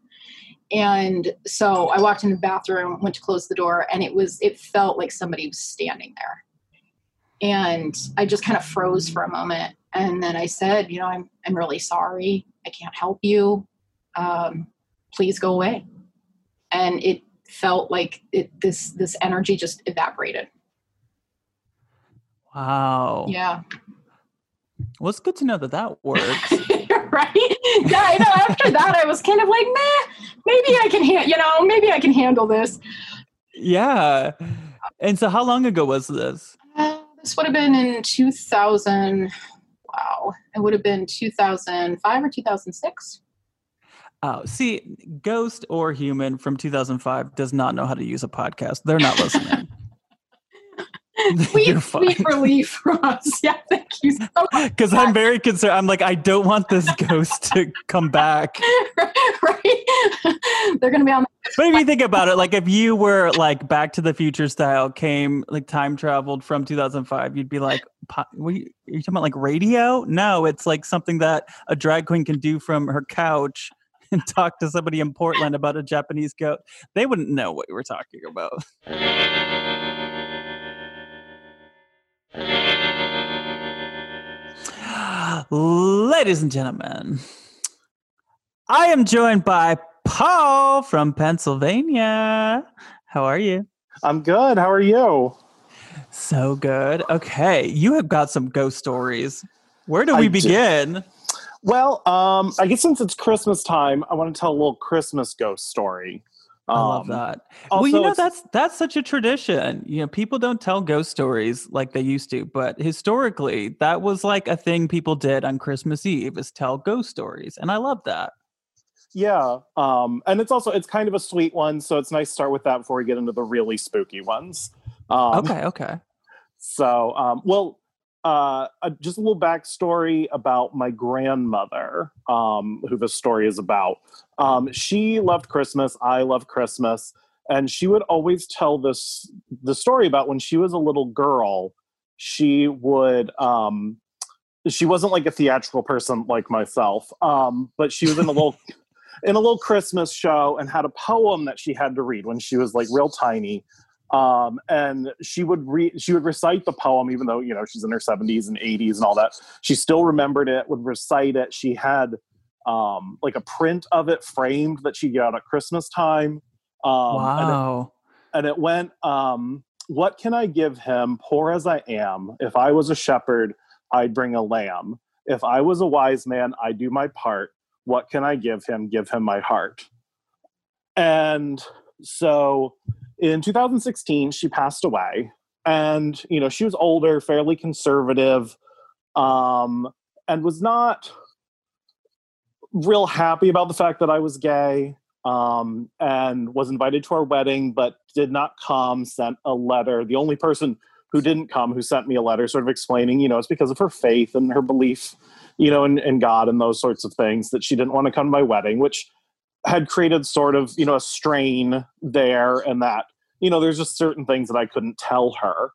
And so I walked in the bathroom, went to close the door, and it was it felt like somebody was standing there. And I just kind of froze for a moment. And then I said, you know, I'm I'm really sorry. I can't help you. Um, please go away. And it felt like it, this this energy just evaporated. Wow. Yeah. Well, it's good to know that that works. <laughs> right? Yeah, I know. After that, I was kind of like, meh, maybe I can, ha- you know, maybe I can handle this. yeah. And so, how long ago was this? Uh, this would have been in 2000. Wow. It would have been 2005 or 2006. Oh, see, ghost or human from 2005 does not know how to use a podcast. They're not listening. Sweet, sweet relief, Ross. <laughs> Yeah, thank you so <laughs> much. Because I'm very concerned. I'm like, I don't want this <laughs> ghost to come back. right? They're going to be on. My- But if you think about it, like if you were like Back to the Future style, came like time traveled from 2005, you'd be like, what are you, are you talking about like radio? No, it's like something that a drag queen can do from her couch <laughs> and talk to somebody in Portland about a Japanese goat. They wouldn't know what you were talking about. <gasps> Ladies and gentlemen, I am joined by Paul from Pennsylvania. How are you? I'm good. How are you? So good. Okay, you have got some ghost stories. Where do I we do. Well, um, I guess since it's Christmas time, I want to tell a little Christmas ghost story. I love Um, that. well, you know that's that's such a tradition. You know, people don't tell ghost stories like they used to, but historically, that was like a thing people did on Christmas Eve is tell ghost stories, and I love that. Yeah, um, and it's also it's kind of a sweet one, so it's nice to start with that before we get into the really spooky ones. Um, Okay, okay. So, um, well, uh, just a little backstory about my grandmother, um, who this story is about. Um, she loved Christmas. I love Christmas, and she would always tell this the story about when she was a little girl. She would. Um, she wasn't like a theatrical person like myself, um, but she was in a <laughs> little in a little Christmas show and had a poem that she had to read when she was like real tiny um, and she would read she would recite the poem even though you know she's in her 70s and 80s and all that. She still remembered it would recite it. She had um, like a print of it framed that she got at christmas time. Um, and, it, wow. and it went um, what can i give him poor as i am? If i was a shepherd i'd bring a lamb. If i was a wise man i'd do my part. What can i give him? Give him my heart. And so in 2016 she passed away and you know she was older fairly conservative um and was not real happy about the fact that i was gay um and was invited to our wedding but did not come sent a letter. The only person who didn't come who sent me a letter sort of explaining you know it's because of her faith and her belief you know in, in god and those sorts of things that she didn't want to come to my wedding which had created sort of you know a strain there and that you know there's just certain things that i couldn't tell her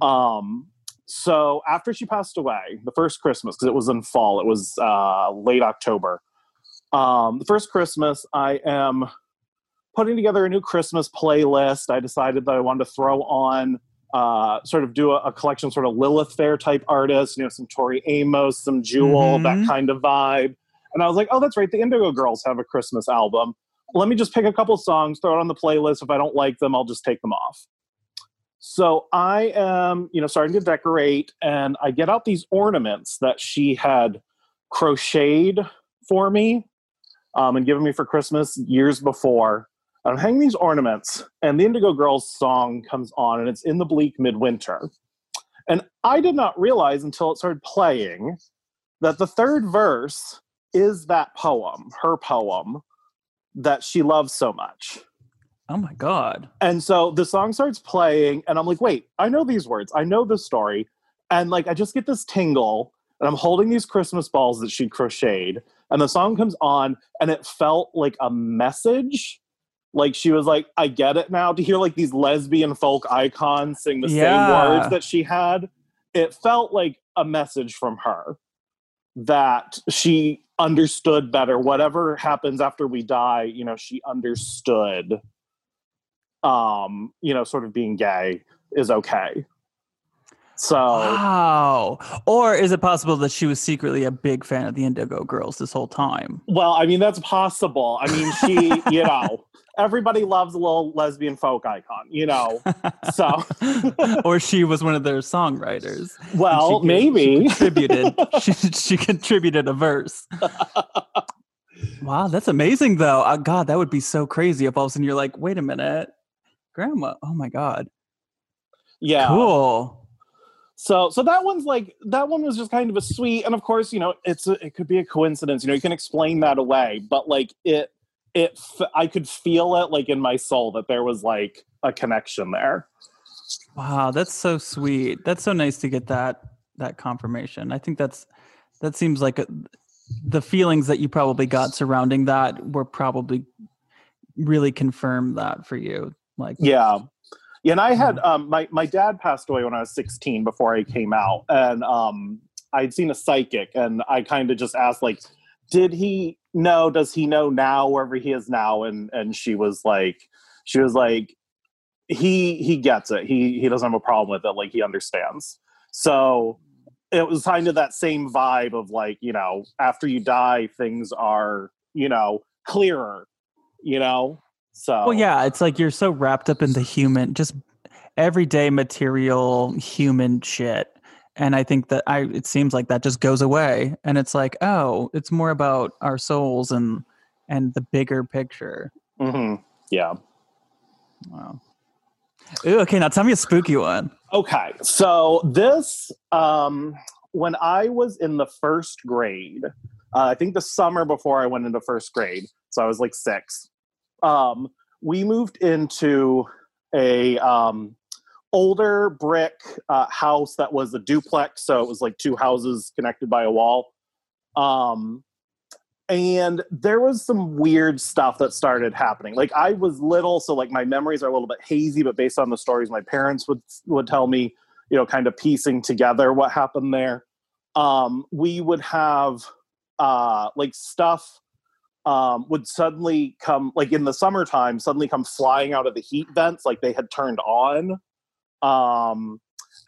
um so after she passed away the first christmas because it was in fall it was uh late october um the first christmas i am putting together a new christmas playlist i decided that i wanted to throw on uh, sort of do a, a collection, sort of Lilith Fair type artists, you know, some Tori Amos, some Jewel, Mhm. that kind of vibe. And I was like, oh, that's right. The Indigo Girls have a Christmas album. Let me just pick a couple songs, throw it on the playlist. If I don't like them, I'll just take them off. So I am, you know, starting to decorate, and I get out these ornaments that she had crocheted for me um, and given me for Christmas years before. I'm hanging these ornaments, and the Indigo Girls song comes on, and it's in the bleak midwinter. And I did not realize until it started playing that the third verse is that poem, her poem, that she loves so much. Oh my god. And so the song starts playing, and I'm like, wait, I know these words. I know this story. And like, I just get this tingle, and I'm holding these Christmas balls that she crocheted. And the song comes on, and it felt like a message. Like she was like, I get it now. To hear like these lesbian folk icons sing the Yeah. same words that she had, it felt like a message from her that she understood better. Whatever happens after we die, you know, she understood um, you know, sort of being gay is okay. So Wow. Or is it possible that she was secretly a big fan of the Indigo Girls this whole time? well, I mean that's possible. I mean she, you <laughs> know, everybody loves a little lesbian folk icon, you know. <laughs> So <laughs> or she was one of their songwriters. well, she- maybe. she contributed. <laughs> she, she contributed a verse. Wow, that's amazing though. Uh, God, that would be so crazy if all of a sudden you're like, wait a minute, Grandma. Oh my God, yeah. cool. So so that one's like that one was just kind of a sweet and of course, you know, it's a, it could be a coincidence, you know, you can explain that away, but like it it f- I could feel it like in my soul that there was like a connection there. Wow, that's so sweet. That's so nice to get that that confirmation. I think that's that seems like a, the feelings that you probably got surrounding that were probably really confirmed that for you. Like, Yeah. Yeah, and I had um my my dad passed away when I was 16 before I came out and um I'd seen a psychic and I kind of just asked like did he know does he know now wherever he is now and and she was like she was like he he gets it. He he doesn't have a problem with it like he understands. So it was kind of that same vibe of like, you know, after you die things are, you know, clearer, you know? So well, yeah, it's like you're so wrapped up in the human, just everyday material human shit. And I think that I it seems like that just goes away, and it's like, oh, it's more about our souls and and the bigger picture. hmm Yeah. Wow. Ooh, okay, now tell me a spooky one. Okay, so this, um, when I was in the first grade, uh, I think the summer before I went into first grade, so I was like six. Um, we moved into a um, older brick uh, house that was a duplex, so it was like two houses connected by a wall. Um, and there was some weird stuff that started happening. Like I was little, so like my memories are a little bit hazy, but based on the stories my parents would would tell me, you know, kind of piecing together what happened there. Um, we would have uh, like stuff um, would suddenly come, like in the summertime, suddenly come flying out of the heat vents, like they had turned on, um,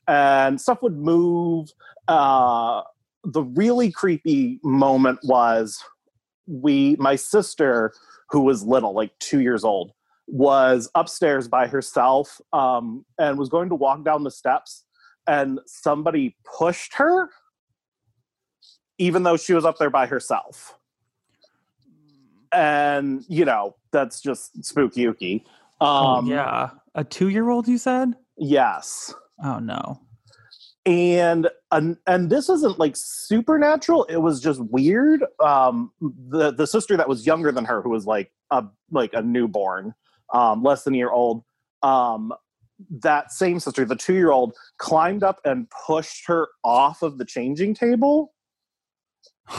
and stuff would move. Uh, the really creepy moment was we my sister who was little like two years old was upstairs by herself um, and was going to walk down the steps and somebody pushed her even though she was up there by herself and you know that's just spooky ooky um oh, yeah, a two-year-old. You said? Yes. Oh no. and and, and this isn't like supernatural. It was just weird. Um the the sister that was younger than her who was like a like a newborn um less than a year old um that same sister the two year old climbed up and pushed her off of the changing table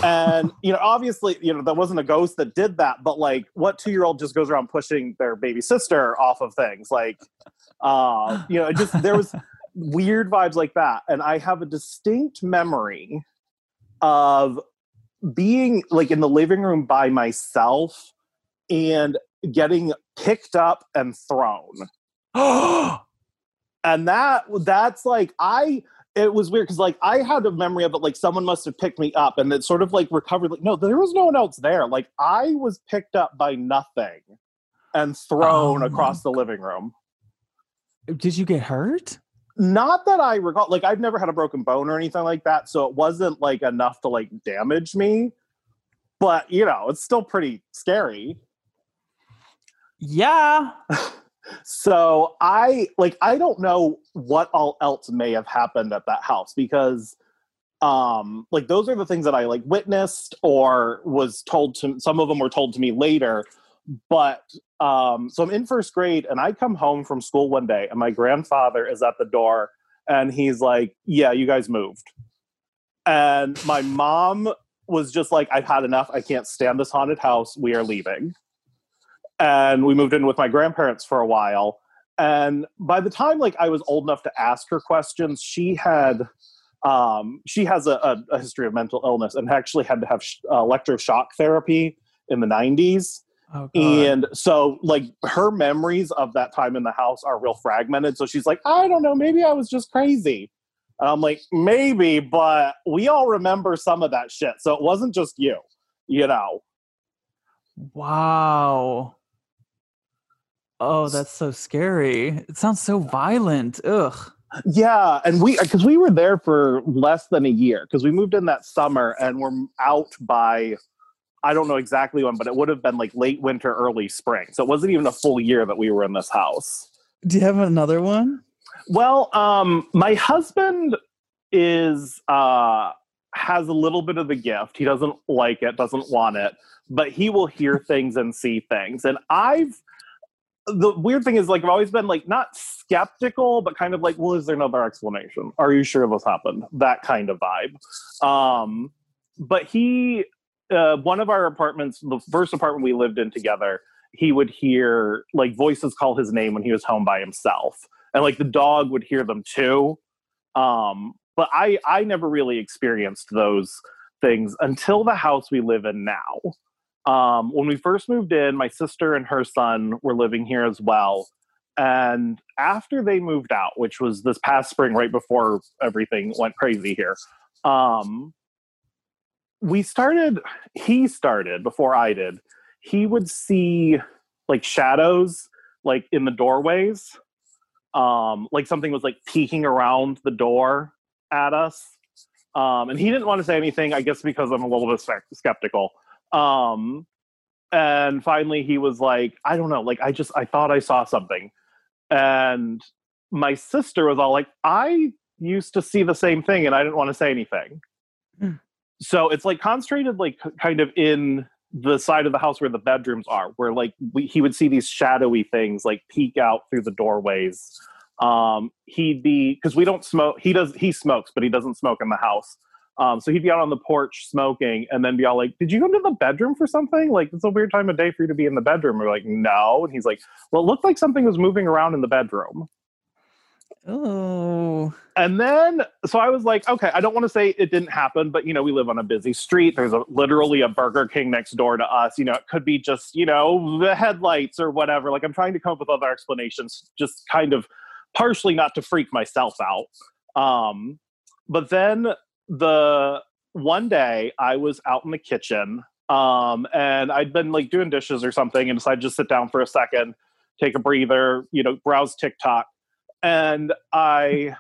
and you know obviously you know that wasn't a ghost that did that but like what two year old just goes around pushing their baby sister off of things? Like uh you know it just there was weird vibes like that. And i have a distinct memory of being like in the living room by myself and getting picked up and thrown. <gasps> And that that's like i it was weird because like i had a memory of it like someone must have picked me up and it sort of like recovered like no there was no one else there like i was picked up by nothing and thrown Oh across the living room Did you get hurt? not that i recall like i've never had a broken bone or anything like that so it wasn't like enough to like damage me but you know it's still pretty scary Yeah. <laughs> so i like i don't know what all else may have happened at that house because um like those are the things that i like witnessed or was told to some of them were told to me later but um so i'm in first grade and i come home from school one day and my grandfather is at the door and he's like yeah you guys moved. And my mom was just like i've had enough. I can't stand this haunted house. We are leaving and we moved in with my grandparents for a while. And by the time like i was old enough to ask her questions she had um, she has a, a, a history of mental illness and actually had to have sh- uh, electroshock therapy in the 90s Oh, and so like her memories of that time in the house are real fragmented. So she's like i don't know maybe i was just crazy. And i'm like maybe but we all remember some of that shit. So it wasn't just you you know? Wow. Oh, that's so scary. It sounds so violent. Ugh. Yeah, and we because we were there for less than a year because we moved in that summer and we're out by I don't know exactly when, but it would have been like late winter, early spring. So it wasn't even a full year that we were in this house. Do you have another one? Well, um, my husband is uh has a little bit of the gift. He doesn't like it, doesn't want it, but he will hear things and see things. And I've the weird thing is like I've always been like not skeptical, but kind of like, well, is there another explanation? Are you sure this happened? That kind of vibe. Um, but he uh, one of our apartments, the first apartment we lived in together, he would hear like voices call his name when he was home by himself. And like the dog would hear them too. Um, but I I never really experienced those things until the house we live in now. Um, when we first moved in, my sister and her son were living here as well. And after they moved out, which was this past spring, right before everything went crazy here, um, we started, he started before I did, he would see like shadows like in the doorways. Um, like something was like peeking around the door at us. Um, and he didn't want to say anything, I guess, because I'm a little bit skeptical. Um, and finally, he was like, I don't know, like, I just, I thought I saw something. And my sister was all like, I used to see the same thing and I didn't want to say anything. Mm. So it's like concentrated, like, kind of in the side of the house where the bedrooms are, where like we, he would see these shadowy things like peek out through the doorways um he'd be because we don't smoke he does he smokes but he doesn't smoke in the house um so he'd be out on the porch smoking and then be all like did you go to the bedroom for something? Like it's a weird time of day for you to be in the bedroom. We're like no. And he's like well it looked like something was moving around in the bedroom. Oh. and then so i was like okay i don't want to say it didn't happen but you know we live on a busy street. There's a, literally a burger king next door to us. You know it could be just you know the headlights or whatever. Like i'm trying to come up with other explanations just kind of partially not to freak myself out. Um but then the one day i was out in the kitchen um and i'd been like doing dishes or something and decided to just sit down for a second take a breather you know browse tiktok and i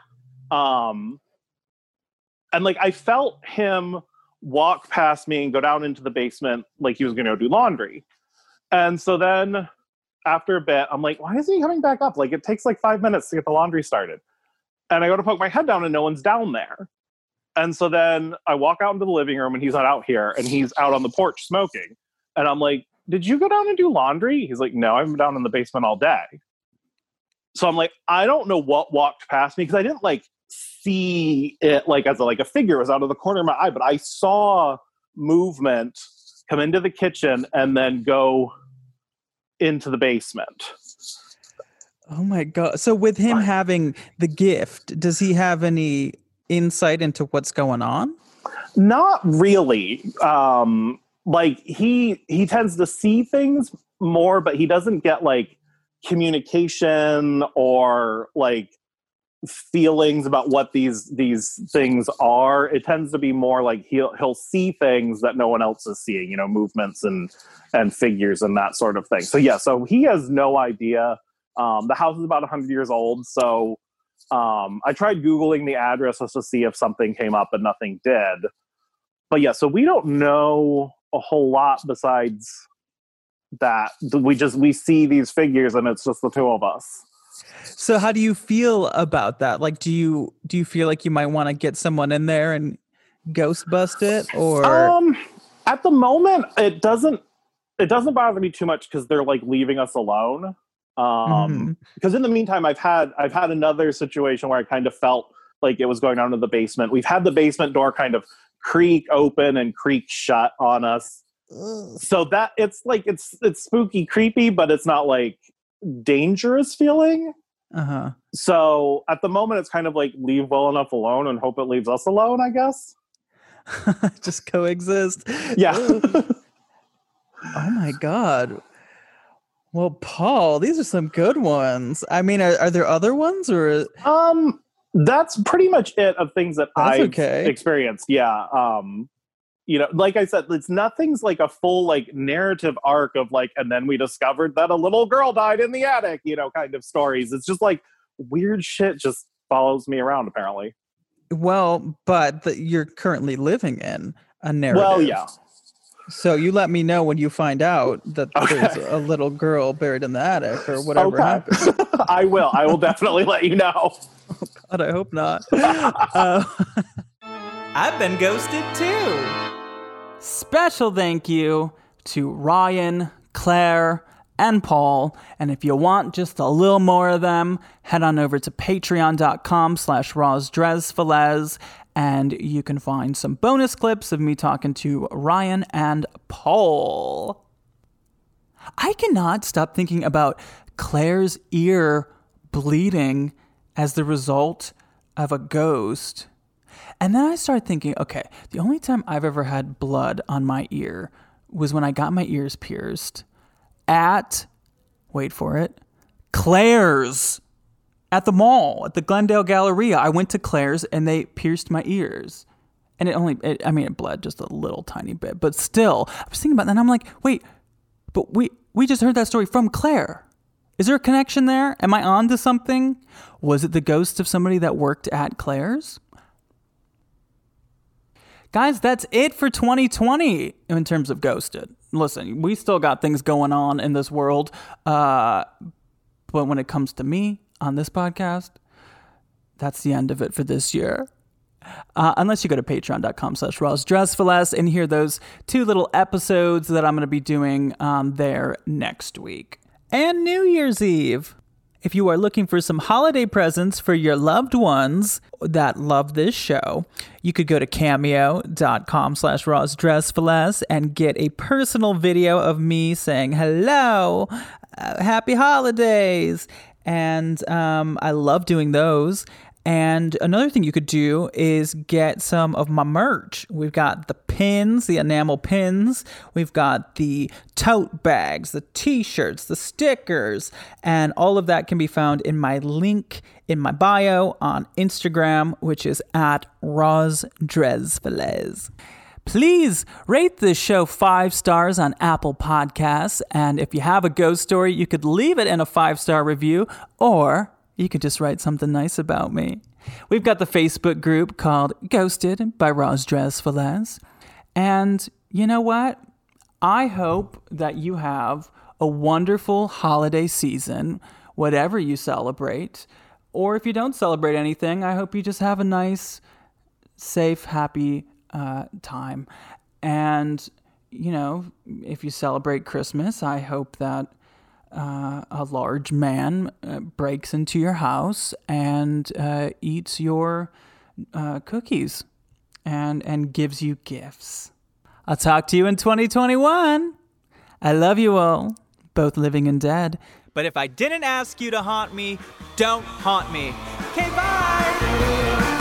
um and like i felt him walk past me and go down into the basement like he was to go do laundry. And so then after a bit i'm like why is he coming back up? Like it takes like five minutes to get the laundry started. And i go to poke my head down and no one's down there and so then i walk out into the living room and he's not out here and he's out on the porch smoking. And i'm like did you go down and do laundry? He's like no i've been down in the basement all day. So i'm like i don't know what walked past me because i didn't like see it like as a, like a figure. Was out of the corner of my eye but i saw movement come into the kitchen and then go into the basement. Oh my god. So with him having the gift, does he have any insight into what's going on? not really. Um like he he tends to see things more but he doesn't get like communication or like feelings about what these these things are. It tends to be more like he'll he'll see things that no one else is seeing you know movements and and figures and that sort of thing. So yeah so he has no idea. Um the house is about 100 years old so um i tried googling the address just to see if something came up but nothing did. But yeah so we don't know a whole lot besides that. We just we see these figures and it's just the two of us. So how do you feel about that? Like do you do you feel like you might want to get someone in there and ghost bust it or um at the moment it doesn't it doesn't bother me too much because they're like leaving us alone um because in the meantime i've had i've had another situation where i kind of felt like it was going down to the basement. We've had the basement door kind of creak open and creak shut on us. So that it's like it's it's spooky creepy but it's not like dangerous feeling. Uh-huh. so at the moment it's kind of like leave well enough alone and hope it leaves us alone i guess. <laughs> Just coexist. yeah. <laughs> Oh my god. Well, Paul, these are some good ones. I mean, are, are there other ones or Um, that's pretty much it of things that I've okay. experienced. Yeah. Um, you know, like I said, it's nothing's like a full like narrative arc of like, and then we discovered that a little girl died in the attic. You know, kind of stories. It's just like weird shit just follows me around. Apparently. well, but that you're currently living in a narrative. Well, yeah. So you let me know when you find out that Okay. there's a little girl buried in the attic or whatever okay. happened. <laughs> I will. I will definitely let you know. Oh <laughs> God, I hope not. <laughs> Uh, I've been ghosted too. Special thank you to Ryan, Claire, and Paul. And if you want just a little more of them, head on over to patreon.com slash rozdrezfalez and you can find some bonus clips of me talking to Ryan and Paul. I cannot stop thinking about Claire's ear bleeding as the result of a ghost. And then I started thinking, okay, the only time I've ever had blood on my ear was when I got my ears pierced at, wait for it, Claire's at the mall, at the Glendale Galleria. I went to Claire's and they pierced my ears. And it only, it, I mean, it bled just a little tiny bit, but still, I was thinking about that and I'm like, wait, but we, we just heard that story from Claire. Is there a connection there? Am I on to something? Was it the ghost of somebody that worked at Claire's? Guys, that's it for 2020 in terms of Ghosted. Listen, we still got things going on in this world. Uh, but when it comes to me on this podcast, that's the end of it for this year. Uh, unless you go to patreon.com slash rozdrezfalez and hear those two little episodes that I'm going to be doing um, there next week. And New Year's Eve. If you are looking for some holiday presents for your loved ones that love this show, you could go to cameo.com slash rozdrezfalez and get a personal video of me saying hello, uh, happy holidays. And um, I love doing those. And another thing you could do is get some of my merch. We've got the pins, the enamel pins. We've got the tote bags, the t shirts, the stickers, and all of that can be found in my link in my bio on Instagram, which is at rozdrezfalez. Please rate this show five stars on Apple Podcasts. And if you have a ghost story, you could leave it in a five star review or you could just write something nice about me. We've got the Facebook group called Ghosted by rozdrezfalez. And you know what? I hope that you have a wonderful holiday season, whatever you celebrate. Or if you don't celebrate anything, I hope you just have a nice, safe, happy uh, time. And, you know, if you celebrate Christmas, I hope that uh, a large man uh, breaks into your house and uh, eats your uh, cookies and and gives you gifts. I'll talk to you in 2021. I love you all, both living and dead. But if I didn't ask you to haunt me, don't haunt me. Okay, bye.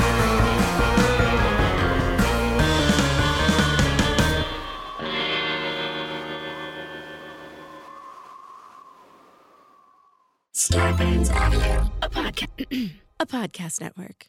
Starburns Audio. a podcast <clears throat> a podcast network